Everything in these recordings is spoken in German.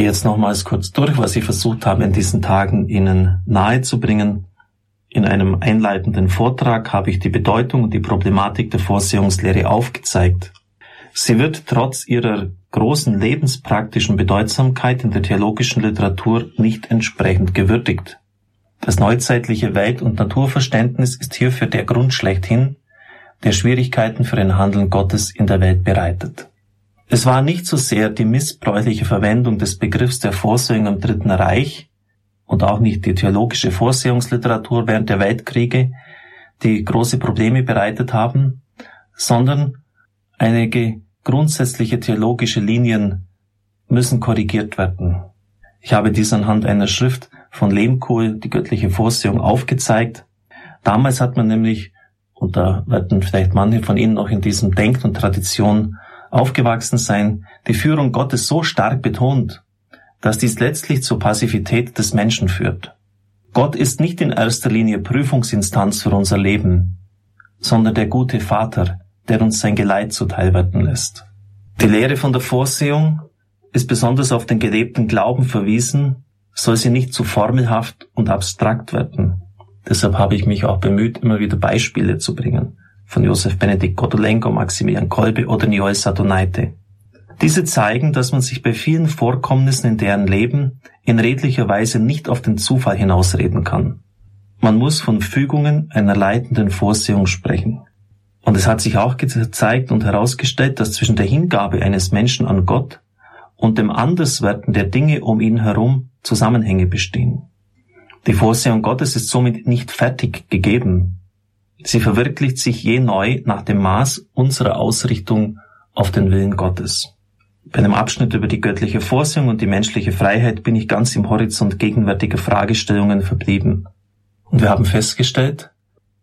gehe jetzt nochmals kurz durch, was ich versucht habe, in diesen Tagen Ihnen nahezubringen. In einem einleitenden Vortrag habe ich die Bedeutung und die Problematik der Vorsehungslehre aufgezeigt. Sie wird trotz ihrer großen lebenspraktischen Bedeutsamkeit in der theologischen Literatur nicht entsprechend gewürdigt. Das neuzeitliche Welt- und Naturverständnis ist hierfür der Grund schlechthin, der Schwierigkeiten für ein Handeln Gottes in der Welt bereitet. Es war nicht so sehr die missbräuchliche Verwendung des Begriffs der Vorsehung im Dritten Reich, und auch nicht die theologische Vorsehungsliteratur während der Weltkriege, die große Probleme bereitet haben, sondern einige grundsätzliche theologische Linien müssen korrigiert werden. Ich habe dies anhand einer Schrift von Lehmkohl, die göttliche Vorsehung, aufgezeigt. Damals hat man nämlich, und da werden vielleicht manche von Ihnen noch in diesem Denk- und Tradition aufgewachsen sein, die Führung Gottes so stark betont, dass dies letztlich zur Passivität des Menschen führt. Gott ist nicht in erster Linie Prüfungsinstanz für unser Leben, sondern der gute Vater, der uns sein Geleit zuteil werden lässt. Die Lehre von der Vorsehung ist besonders auf den gelebten Glauben verwiesen, soll sie nicht zu formelhaft und abstrakt werden. Deshalb habe ich mich auch bemüht, immer wieder Beispiele zu bringen, von Josef Benedikt Godolenko, Maximilian Kolbe oder Joel Sadonaite. Diese zeigen, dass man sich bei vielen Vorkommnissen in deren Leben in redlicher Weise nicht auf den Zufall hinausreden kann. Man muss von Fügungen einer leitenden Vorsehung sprechen. Und es hat sich auch gezeigt und herausgestellt, dass zwischen der Hingabe eines Menschen an Gott und dem Anderswerden der Dinge um ihn herum Zusammenhänge bestehen. Die Vorsehung Gottes ist somit nicht fertig gegeben. Sie verwirklicht sich je neu nach dem Maß unserer Ausrichtung auf den Willen Gottes. Bei einem Abschnitt über die göttliche Vorsehung und die menschliche Freiheit bin ich ganz im Horizont gegenwärtiger Fragestellungen verblieben. Und wir haben festgestellt,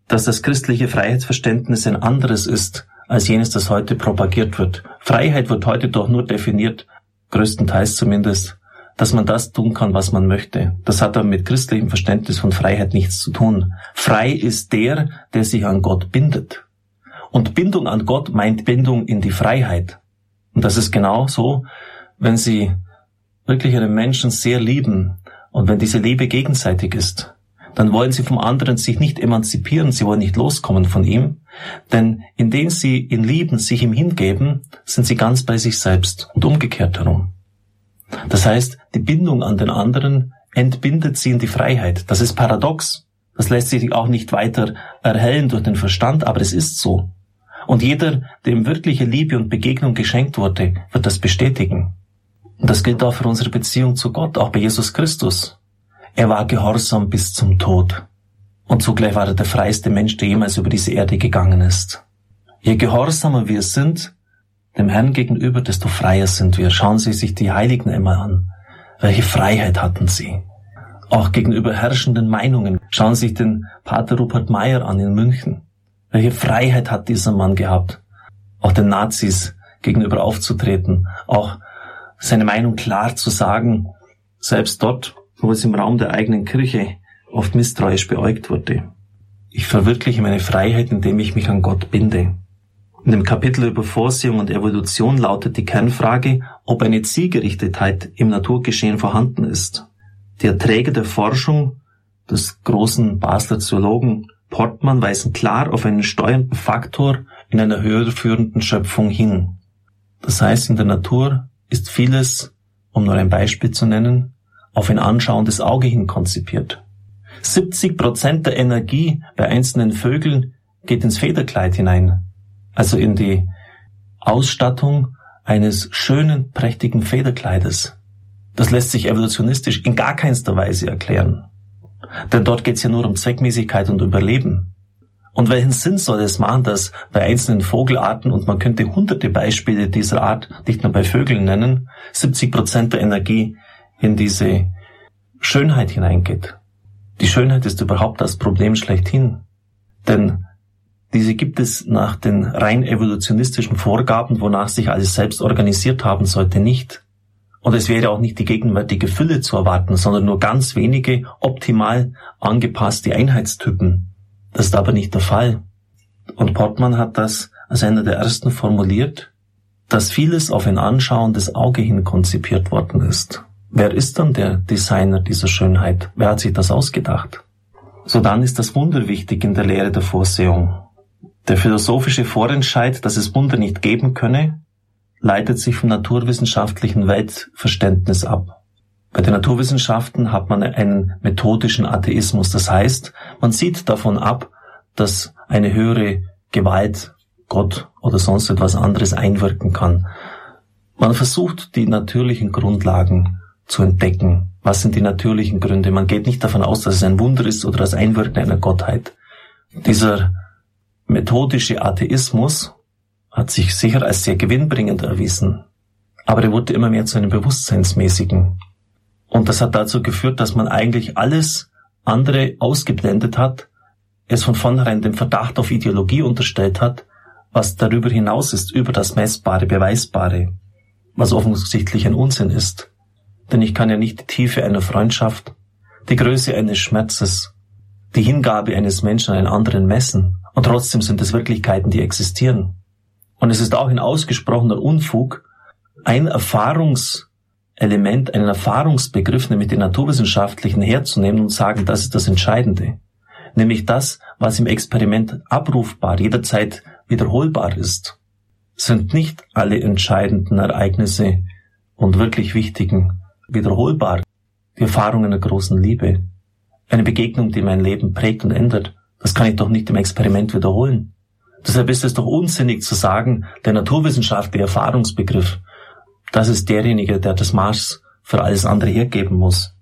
dass das christliche Freiheitsverständnis ein anderes ist als jenes, das heute propagiert wird. Freiheit wird heute doch nur definiert, größtenteils zumindest, dass man das tun kann, was man möchte. Das hat aber mit christlichem Verständnis von Freiheit nichts zu tun. Frei ist der, der sich an Gott bindet. Und Bindung an Gott meint Bindung in die Freiheit. Und das ist genau so, wenn Sie wirklich einen Menschen sehr lieben und wenn diese Liebe gegenseitig ist, dann wollen Sie vom anderen sich nicht emanzipieren, Sie wollen nicht loskommen von ihm, denn indem Sie ihn lieben, sich ihm hingeben, sind Sie ganz bei sich selbst und umgekehrt herum. Das heißt, die Bindung an den anderen entbindet Sie in die Freiheit. Das ist paradox. Das lässt sich auch nicht weiter erhellen durch den Verstand, aber es ist so. Und jeder, dem wirkliche Liebe und Begegnung geschenkt wurde, wird das bestätigen. Und das gilt auch für unsere Beziehung zu Gott, auch bei Jesus Christus. Er war gehorsam bis zum Tod. Und zugleich war er der freiste Mensch, der jemals über diese Erde gegangen ist. Je gehorsamer wir sind, dem Herrn gegenüber, desto freier sind wir. Schauen Sie sich die Heiligen immer an. Welche Freiheit hatten sie? Auch gegenüber herrschenden Meinungen. Schauen Sie sich den Pater Rupert Meyer an in München. Welche Freiheit hat dieser Mann gehabt, auch den Nazis gegenüber aufzutreten, auch seine Meinung klar zu sagen, selbst dort, wo es im Raum der eigenen Kirche oft misstrauisch beäugt wurde. Ich verwirkliche meine Freiheit, indem ich mich an Gott binde. In dem Kapitel über Vorsehung und Evolution lautet die Kernfrage, ob eine Zielgerichtetheit im Naturgeschehen vorhanden ist. Der Träger der Forschung des großen Basler Zoologen Portmann weisen klar auf einen steuernden Faktor in einer höher führenden Schöpfung hin. Das heißt, in der Natur ist vieles, um nur ein Beispiel zu nennen, auf ein anschauendes Auge hin konzipiert. 70 Prozent der Energie bei einzelnen Vögeln geht ins Federkleid hinein, also in die Ausstattung eines schönen, prächtigen Federkleides. Das lässt sich evolutionistisch in gar keinster Weise erklären. Denn dort geht es ja nur um Zweckmäßigkeit und Überleben. Und welchen Sinn soll es machen, dass bei einzelnen Vogelarten, und man könnte hunderte Beispiele dieser Art, nicht nur bei Vögeln nennen, 70 Prozent der Energie in diese Schönheit hineingeht. Die Schönheit ist überhaupt das Problem schlechthin. Denn diese gibt es nach den rein evolutionistischen Vorgaben, wonach sich alles selbst organisiert haben sollte, nicht. Und es wäre auch nicht die gegenwärtige Fülle zu erwarten, sondern nur ganz wenige optimal angepasste Einheitstypen. Das ist aber nicht der Fall. Und Portmann hat das als einer der ersten formuliert, dass vieles auf ein anschauendes Auge hin konzipiert worden ist. Wer ist dann der Designer dieser Schönheit? Wer hat sich das ausgedacht? So dann ist das Wunder wichtig in der Lehre der Vorsehung. Der philosophische Vorentscheid, dass es Wunder nicht geben könne, leitet sich vom naturwissenschaftlichen Weltverständnis ab. Bei den Naturwissenschaften hat man einen methodischen Atheismus. Das heißt, man sieht davon ab, dass eine höhere Gewalt, Gott oder sonst etwas anderes einwirken kann. Man versucht, die natürlichen Grundlagen zu entdecken. Was sind die natürlichen Gründe? Man geht nicht davon aus, dass es ein Wunder ist oder das Einwirken einer Gottheit. Dieser methodische Atheismus hat sich sicher als sehr gewinnbringend erwiesen, aber er wurde immer mehr zu einem bewusstseinsmäßigen. Und das hat dazu geführt, dass man eigentlich alles andere ausgeblendet hat, es von vornherein dem Verdacht auf Ideologie unterstellt hat, was darüber hinaus ist, über das Messbare, Beweisbare, was offensichtlich ein Unsinn ist. Denn ich kann ja nicht die Tiefe einer Freundschaft, die Größe eines Schmerzes, die Hingabe eines Menschen an einen anderen messen, und trotzdem sind es Wirklichkeiten, die existieren. Und es ist auch ein ausgesprochener Unfug, ein Erfahrungselement, einen Erfahrungsbegriff, nämlich den naturwissenschaftlichen, herzunehmen und sagen, das ist das Entscheidende. Nämlich das, was im Experiment abrufbar, jederzeit wiederholbar ist, sind nicht alle entscheidenden Ereignisse und wirklich wichtigen wiederholbar. Die Erfahrung einer großen Liebe. Eine Begegnung, die mein Leben prägt und ändert. Das kann ich doch nicht im Experiment wiederholen. Deshalb ist es doch unsinnig zu sagen, der naturwissenschaftliche Erfahrungsbegriff, das ist derjenige, der das Maß für alles andere hergeben muss.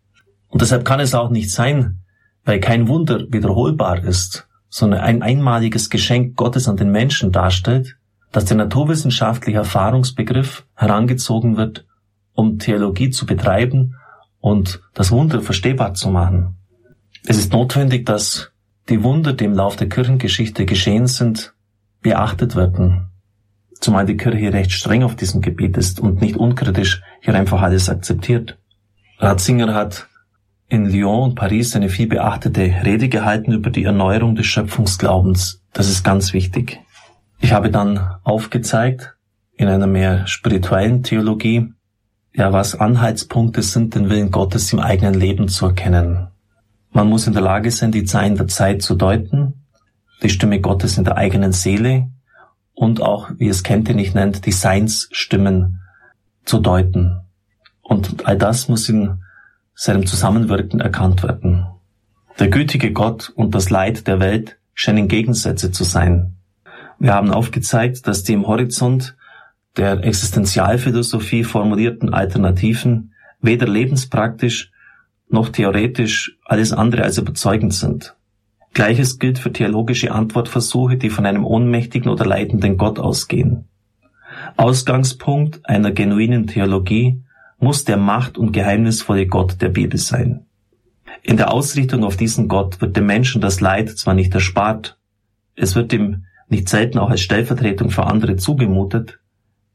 Und deshalb kann es auch nicht sein, weil kein Wunder wiederholbar ist, sondern ein einmaliges Geschenk Gottes an den Menschen darstellt, dass der naturwissenschaftliche Erfahrungsbegriff herangezogen wird, um Theologie zu betreiben und das Wunder verstehbar zu machen. Es ist notwendig, dass die Wunder, die im Lauf der Kirchengeschichte geschehen sind, beachtet werden. Zumal die Kirche recht streng auf diesem Gebiet ist und nicht unkritisch hier einfach alles akzeptiert. Ratzinger hat in Lyon und Paris eine viel beachtete Rede gehalten über die Erneuerung des Schöpfungsglaubens. Das ist ganz wichtig. Ich habe dann aufgezeigt, in einer mehr spirituellen Theologie, ja, was Anhaltspunkte sind, den Willen Gottes im eigenen Leben zu erkennen. Man muss in der Lage sein, die Zeichen der Zeit zu deuten, die Stimme Gottes in der eigenen Seele und auch, wie es Kentenich nennt, die Seinsstimmen zu deuten. Und all das muss in seinem Zusammenwirken erkannt werden. Der gütige Gott und das Leid der Welt scheinen Gegensätze zu sein. Wir haben aufgezeigt, dass die im Horizont der Existenzialphilosophie formulierten Alternativen weder lebenspraktisch noch theoretisch alles andere als überzeugend sind. Gleiches gilt für theologische Antwortversuche, die von einem ohnmächtigen oder leidenden Gott ausgehen. Ausgangspunkt einer genuinen Theologie muss der macht- und geheimnisvolle Gott der Bibel sein. In der Ausrichtung auf diesen Gott wird dem Menschen das Leid zwar nicht erspart, es wird ihm nicht selten auch als Stellvertretung für andere zugemutet,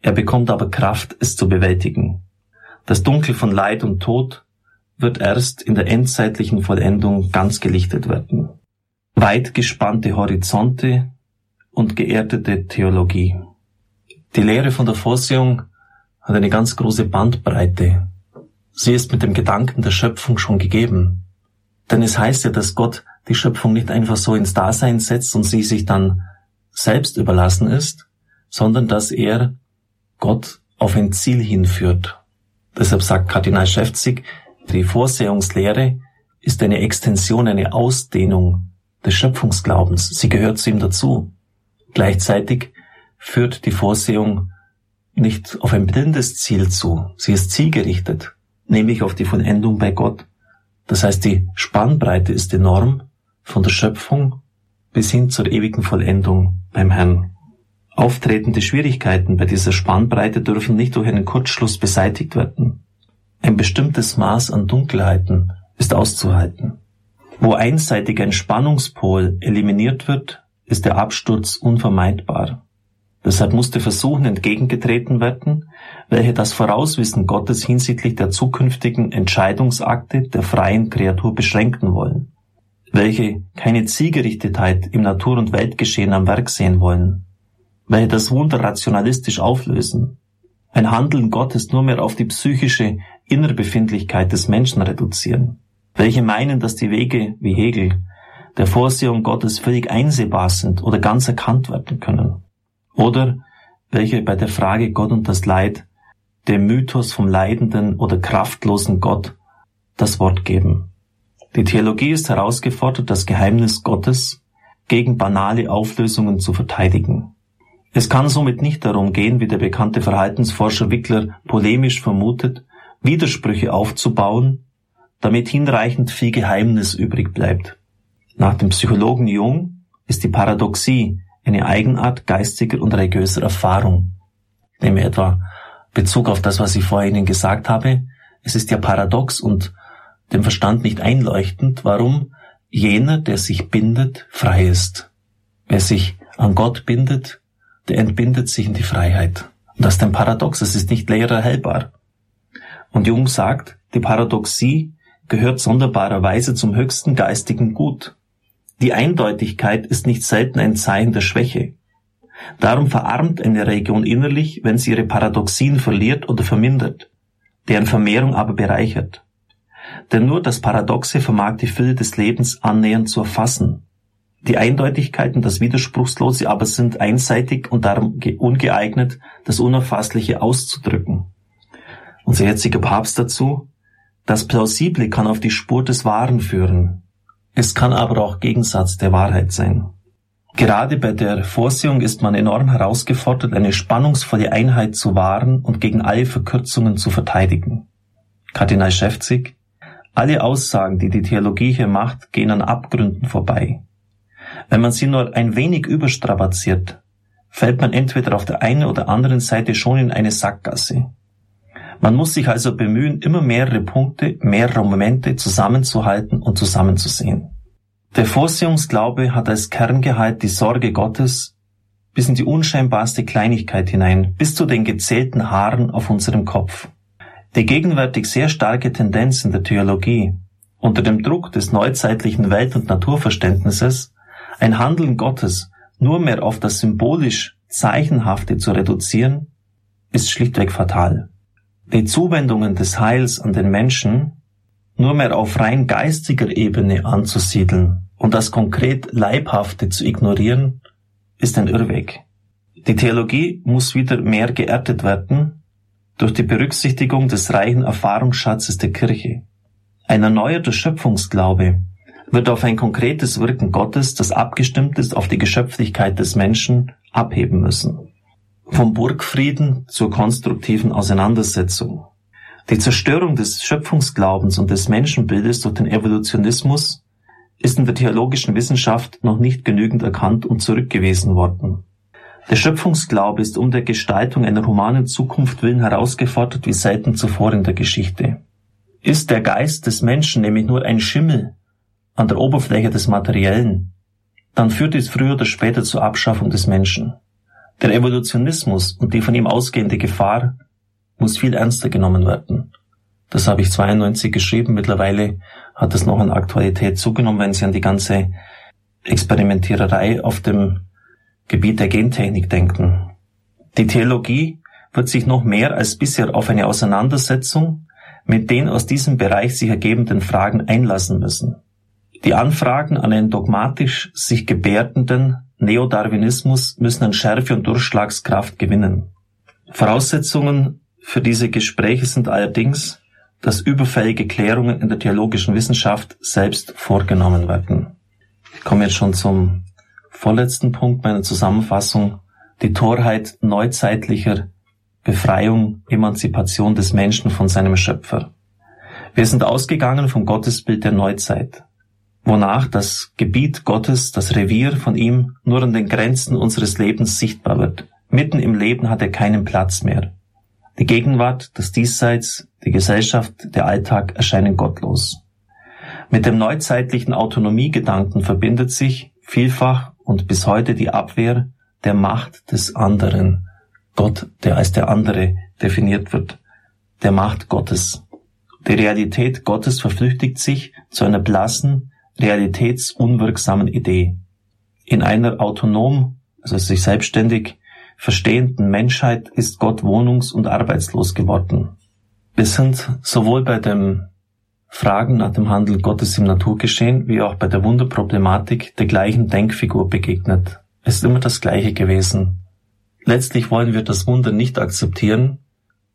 er bekommt aber Kraft, es zu bewältigen. Das Dunkel von Leid und Tod wird erst in der endzeitlichen Vollendung ganz gelichtet werden. Weit gespannte Horizonte und geerdete Theologie. Die Lehre von der Vorsehung hat eine ganz große Bandbreite. Sie ist mit dem Gedanken der Schöpfung schon gegeben. Denn es heißt ja, dass Gott die Schöpfung nicht einfach so ins Dasein setzt und sie sich dann selbst überlassen ist, sondern dass er Gott auf ein Ziel hinführt. Deshalb sagt Kardinal Schäfzig, die Vorsehungslehre ist eine Extension, eine Ausdehnung des Schöpfungsglaubens. Sie gehört zu ihm dazu. Gleichzeitig führt die Vorsehung nicht auf ein blindes Ziel zu. Sie ist zielgerichtet, nämlich auf die Vollendung bei Gott. Das heißt, die Spannbreite ist enorm von der Schöpfung bis hin zur ewigen Vollendung beim Herrn. Auftretende Schwierigkeiten bei dieser Spannbreite dürfen nicht durch einen Kurzschluss beseitigt werden. Ein bestimmtes Maß an Dunkelheiten ist auszuhalten. Wo einseitig ein Spannungspol eliminiert wird, ist der Absturz unvermeidbar. Deshalb musste Versuchen entgegengetreten werden, welche das Vorauswissen Gottes hinsichtlich der zukünftigen Entscheidungsakte der freien Kreatur beschränken wollen, welche keine Zielgerichtetheit im Natur- und Weltgeschehen am Werk sehen wollen, welche das Wunder rationalistisch auflösen, ein Handeln Gottes nur mehr auf die psychische Innerbefindlichkeit des Menschen reduzieren. Welche meinen, dass die Wege, wie Hegel, der Vorsehung Gottes völlig einsehbar sind oder ganz erkannt werden können. Oder welche bei der Frage Gott und das Leid dem Mythos vom leidenden oder kraftlosen Gott das Wort geben. Die Theologie ist herausgefordert, das Geheimnis Gottes gegen banale Auflösungen zu verteidigen. Es kann somit nicht darum gehen, wie der bekannte Verhaltensforscher Wickler polemisch vermutet, Widersprüche aufzubauen, damit hinreichend viel Geheimnis übrig bleibt. Nach dem Psychologen Jung ist die Paradoxie eine Eigenart geistiger und religiöser Erfahrung. Ich nehme etwa Bezug auf das, was ich vorher Ihnen gesagt habe. Es ist ja paradox und dem Verstand nicht einleuchtend, warum jener, der sich bindet, frei ist. Wer sich an Gott bindet, der entbindet sich in die Freiheit. Und das ist ein Paradox, es ist nicht leer erhellbar. Und Jung sagt, die Paradoxie gehört sonderbarerweise zum höchsten geistigen Gut. Die Eindeutigkeit ist nicht selten ein Zeichen der Schwäche. Darum verarmt eine Region innerlich, wenn sie ihre Paradoxien verliert oder vermindert, deren Vermehrung aber bereichert. Denn nur das Paradoxe vermag die Fülle des Lebens annähernd zu erfassen. Die Eindeutigkeit und das Widerspruchslose aber sind einseitig und darum ungeeignet, das Unerfassliche auszudrücken. Unser jetziger Papst dazu, das Plausible kann auf die Spur des Wahren führen. Es kann aber auch Gegensatz der Wahrheit sein. Gerade bei der Vorsehung ist man enorm herausgefordert, eine spannungsvolle Einheit zu wahren und gegen alle Verkürzungen zu verteidigen. Kardinal Schäfzig, alle Aussagen, die die Theologie hier macht, gehen an Abgründen vorbei. Wenn man sie nur ein wenig überstrapaziert, fällt man entweder auf der einen oder anderen Seite schon in eine Sackgasse. Man muss sich also bemühen, immer mehrere Punkte, mehrere Momente zusammenzuhalten und zusammenzusehen. Der Vorsehungsglaube hat als Kerngehalt die Sorge Gottes bis in die unscheinbarste Kleinigkeit hinein, bis zu den gezählten Haaren auf unserem Kopf. Die gegenwärtig sehr starke Tendenz in der Theologie, unter dem Druck des neuzeitlichen Welt- und Naturverständnisses, ein Handeln Gottes nur mehr auf das symbolisch Zeichenhafte zu reduzieren, ist schlichtweg fatal. Die Zuwendungen des Heils an den Menschen nur mehr auf rein geistiger Ebene anzusiedeln und das konkret Leibhafte zu ignorieren, ist ein Irrweg. Die Theologie muss wieder mehr geerdet werden durch die Berücksichtigung des reichen Erfahrungsschatzes der Kirche. Ein erneuerter Schöpfungsglaube wird auf ein konkretes Wirken Gottes, das abgestimmt ist auf die Geschöpflichkeit des Menschen, abheben müssen. Vom Burgfrieden zur konstruktiven Auseinandersetzung, die Zerstörung des Schöpfungsglaubens und des Menschenbildes durch den Evolutionismus ist in der theologischen Wissenschaft noch nicht genügend erkannt und zurückgewiesen worden. Der Schöpfungsglaube ist um der Gestaltung einer humanen Zukunft willen herausgefordert wie selten zuvor in der Geschichte. Ist der Geist des Menschen nämlich nur ein Schimmel an der Oberfläche des Materiellen, dann führt dies früher oder später zur Abschaffung des Menschen. Der Evolutionismus und die von ihm ausgehende Gefahr muss viel ernster genommen werden. Das habe ich 92 geschrieben. Mittlerweile hat es noch an Aktualität zugenommen, wenn Sie an die ganze Experimentiererei auf dem Gebiet der Gentechnik denken. Die Theologie wird sich noch mehr als bisher auf eine Auseinandersetzung mit den aus diesem Bereich sich ergebenden Fragen einlassen müssen. Die Anfragen an einen dogmatisch sich gebärdenden Neodarwinismus müssen an Schärfe und Durchschlagskraft gewinnen. Voraussetzungen für diese Gespräche sind allerdings, dass überfällige Klärungen in der theologischen Wissenschaft selbst vorgenommen werden. Ich komme jetzt schon zum vorletzten Punkt meiner Zusammenfassung. Die Torheit neuzeitlicher Befreiung, Emanzipation des Menschen von seinem Schöpfer. Wir sind ausgegangen vom Gottesbild der Neuzeit, wonach das Gebiet Gottes, das Revier von ihm nur an den Grenzen unseres Lebens sichtbar wird. Mitten im Leben hat er keinen Platz mehr. Die Gegenwart, das Diesseits, die Gesellschaft, der Alltag erscheinen gottlos. Mit dem neuzeitlichen Autonomiegedanken verbindet sich vielfach und bis heute die Abwehr der Macht des anderen. Gott, der als der andere definiert wird, der Macht Gottes. Die Realität Gottes verflüchtigt sich zu einer blassen, realitätsunwirksamen Idee. In einer autonom, also sich selbstständig verstehenden Menschheit ist Gott wohnungs- und arbeitslos geworden. Wir sind sowohl bei dem Fragen nach dem Handel Gottes im Naturgeschehen wie auch bei der Wunderproblematik der gleichen Denkfigur begegnet. Es ist immer das Gleiche gewesen. Letztlich wollen wir das Wunder nicht akzeptieren,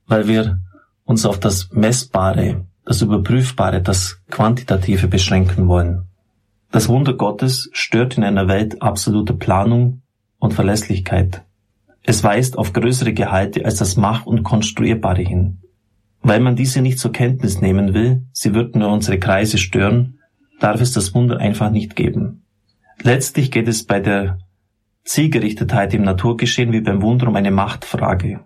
weil wir uns auf das Messbare, das Überprüfbare, das Quantitative beschränken wollen. Das Wunder Gottes stört in einer Welt absoluter Planung und Verlässlichkeit. Es weist auf größere Gehalte als das Mach- und Konstruierbare hin. Weil man diese nicht zur Kenntnis nehmen will, sie würden nur unsere Kreise stören, darf es das Wunder einfach nicht geben. Letztlich geht es bei der Zielgerichtetheit im Naturgeschehen wie beim Wunder um eine Machtfrage.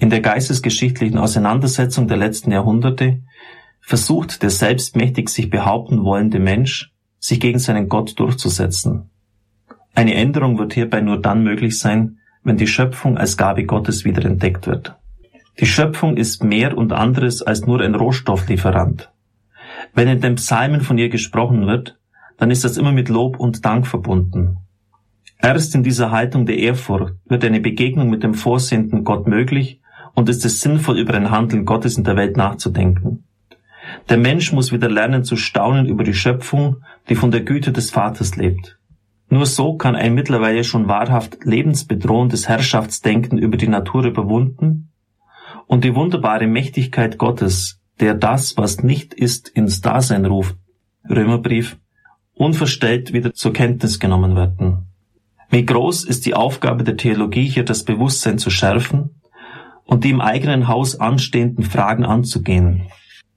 In der geistesgeschichtlichen Auseinandersetzung der letzten Jahrhunderte versucht der selbstmächtig sich behaupten wollende Mensch, sich gegen seinen Gott durchzusetzen. Eine Änderung wird hierbei nur dann möglich sein, wenn die Schöpfung als Gabe Gottes wieder entdeckt wird. Die Schöpfung ist mehr und anderes als nur ein Rohstofflieferant. Wenn in den Psalmen von ihr gesprochen wird, dann ist das immer mit Lob und Dank verbunden. Erst in dieser Haltung der Ehrfurcht wird eine Begegnung mit dem vorsehenden Gott möglich und ist es sinnvoll, über ein Handeln Gottes in der Welt nachzudenken. Der Mensch muss wieder lernen zu staunen über die Schöpfung, die von der Güte des Vaters lebt. Nur so kann ein mittlerweile schon wahrhaft lebensbedrohendes Herrschaftsdenken über die Natur überwunden und die wunderbare Mächtigkeit Gottes, der das, was nicht ist, ins Dasein ruft, Römerbrief, unverstellt wieder zur Kenntnis genommen werden. Wie groß ist die Aufgabe der Theologie, hier das Bewusstsein zu schärfen und die im eigenen Haus anstehenden Fragen anzugehen.